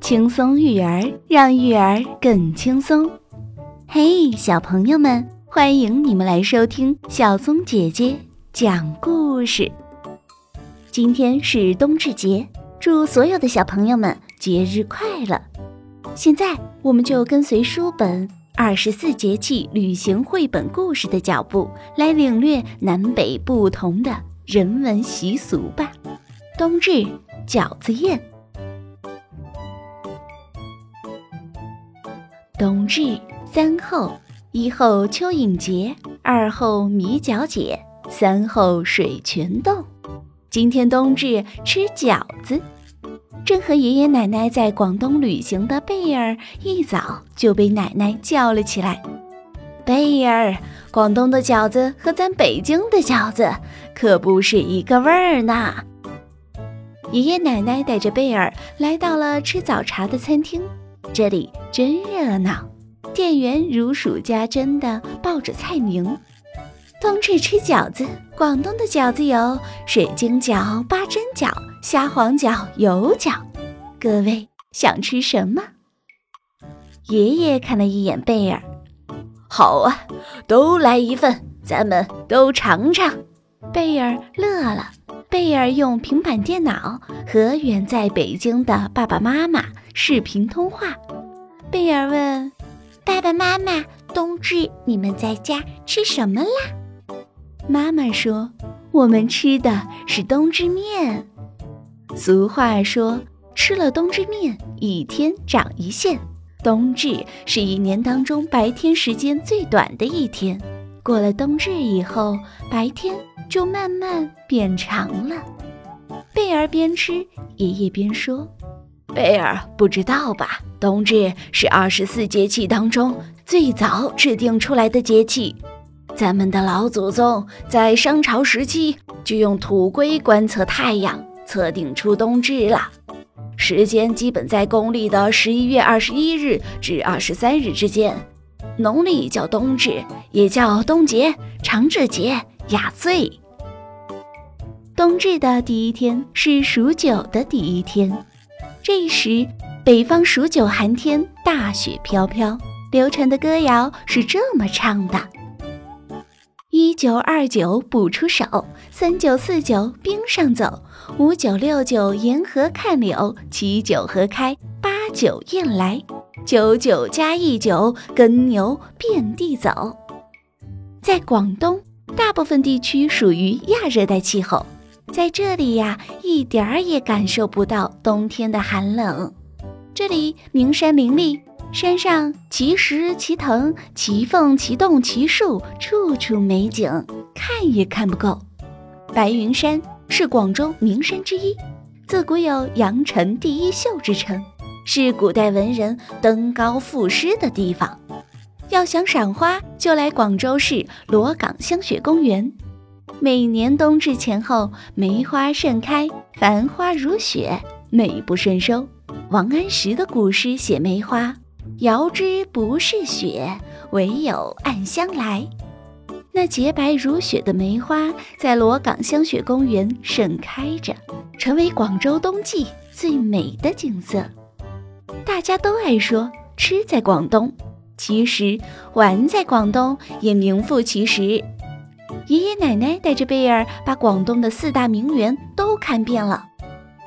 轻松育儿，让育儿更轻松。嘿，小朋友们，欢迎你们来收听小松姐姐讲故事。今天是冬至节，祝所有的小朋友们节日快乐！现在，我们就跟随书本《二十四节气旅行绘本故事》的脚步，来领略南北不同的人文习俗吧。冬至饺子宴。冬至三候：一候蚯蚓节，二候米饺节，三候水泉冻。今天冬至吃饺子。正和爷爷奶奶在广东旅行的贝儿，一早就被奶奶叫了起来。贝儿，广东的饺子和咱北京的饺子可不是一个味儿呢。爷爷奶奶带着贝儿来到了吃早茶的餐厅。这里真热闹，店员如数家珍地报着菜名。冬至吃饺子，广东的饺子有水晶饺、八珍饺、虾黄饺、油饺。各位想吃什么？爷爷看了一眼贝尔，好啊，都来一份，咱们都尝尝。贝尔乐了。贝尔用平板电脑和远在北京的爸爸妈妈视频通话。贝尔问：“爸爸妈妈，冬至你们在家吃什么啦？”妈妈说：“我们吃的是冬至面。”俗话说：“吃了冬至面，一天长一线。”冬至是一年当中白天时间最短的一天。过了冬至以后，白天。就慢慢变长了。贝儿边吃，爷爷边说：“贝儿不知道吧？冬至是二十四节气当中最早制定出来的节气。咱们的老祖宗在商朝时期就用土圭观测太阳，测定出冬至了。时间基本在公历的十一月二十一日至二十三日之间，农历叫冬至，也叫冬节、长至节。”雅岁。冬至的第一天是数九的第一天，这时北方数九寒天，大雪飘飘。流传的歌谣是这么唱的：一九二九不出手，三九四九冰上走，五九六九沿河看柳，七九河开，八九雁来，九九加一九耕牛遍地走。在广东。大部分地区属于亚热带气候，在这里呀，一点儿也感受不到冬天的寒冷。这里名山林立，山上奇石奇藤、奇凤奇洞奇树，处处美景，看也看不够。白云山是广州名山之一，自古有“阳城第一秀”之称，是古代文人登高赋诗的地方。要想赏花，就来广州市罗岗香雪公园。每年冬至前后，梅花盛开，繁花如雪，美不胜收。王安石的古诗写梅花：“遥知不是雪，唯有暗香来。”那洁白如雪的梅花在罗岗香雪公园盛开着，成为广州冬季最美的景色。大家都爱说吃在广东。其实玩在广东也名副其实。爷爷奶奶带着贝尔把广东的四大名园都看遍了：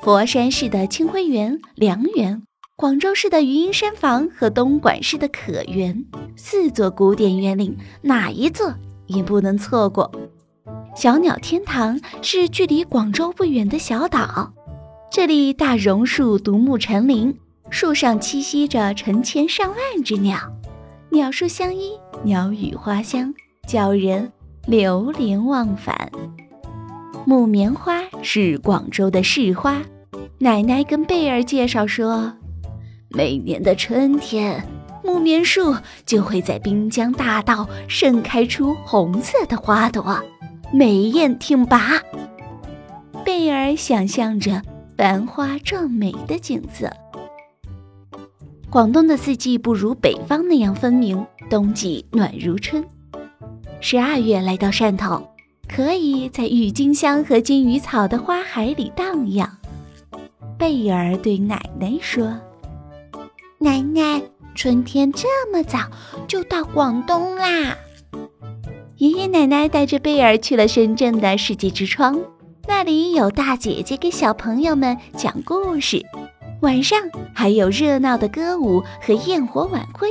佛山市的清晖园、良园，广州市的余荫山房和东莞市的可园，四座古典园林，哪一座也不能错过。小鸟天堂是距离广州不远的小岛，这里大榕树独木成林，树上栖息着成千上万只鸟。鸟树相依，鸟语花香，叫人流连忘返。木棉花是广州的市花，奶奶跟贝儿介绍说，每年的春天，木棉树就会在滨江大道盛开出红色的花朵，美艳挺拔。贝儿想象着繁花壮美的景色。广东的四季不如北方那样分明，冬季暖如春。十二月来到汕头，可以在郁金香和金鱼草的花海里荡漾。贝尔对奶奶说：“奶奶，春天这么早就到广东啦。”爷爷奶奶带着贝尔去了深圳的世界之窗，那里有大姐姐给小朋友们讲故事，晚上还有热闹的歌舞和焰火晚会。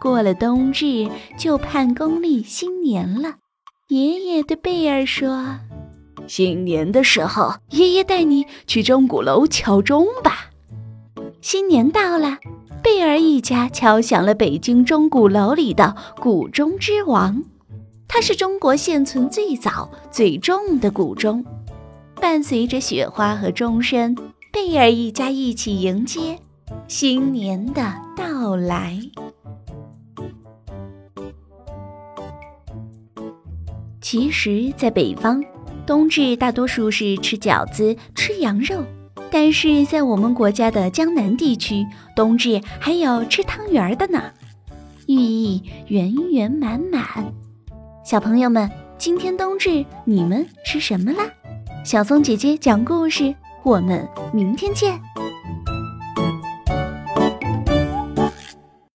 过了冬至，就盼公历新年了。爷爷对贝尔说：“新年的时候，爷爷带你去钟鼓楼敲钟吧。”新年到了，贝尔一家敲响了北京钟鼓楼里的鼓钟之王，它是中国现存最早最重的鼓钟。伴随着雪花和钟声，贝尔一家一起迎接新年的到来。其实，在北方，冬至大多数是吃饺子、吃羊肉；但是在我们国家的江南地区，冬至还有吃汤圆的呢，寓意圆圆满满。小朋友们，今天冬至你们吃什么啦？小松姐姐讲故事，我们明天见。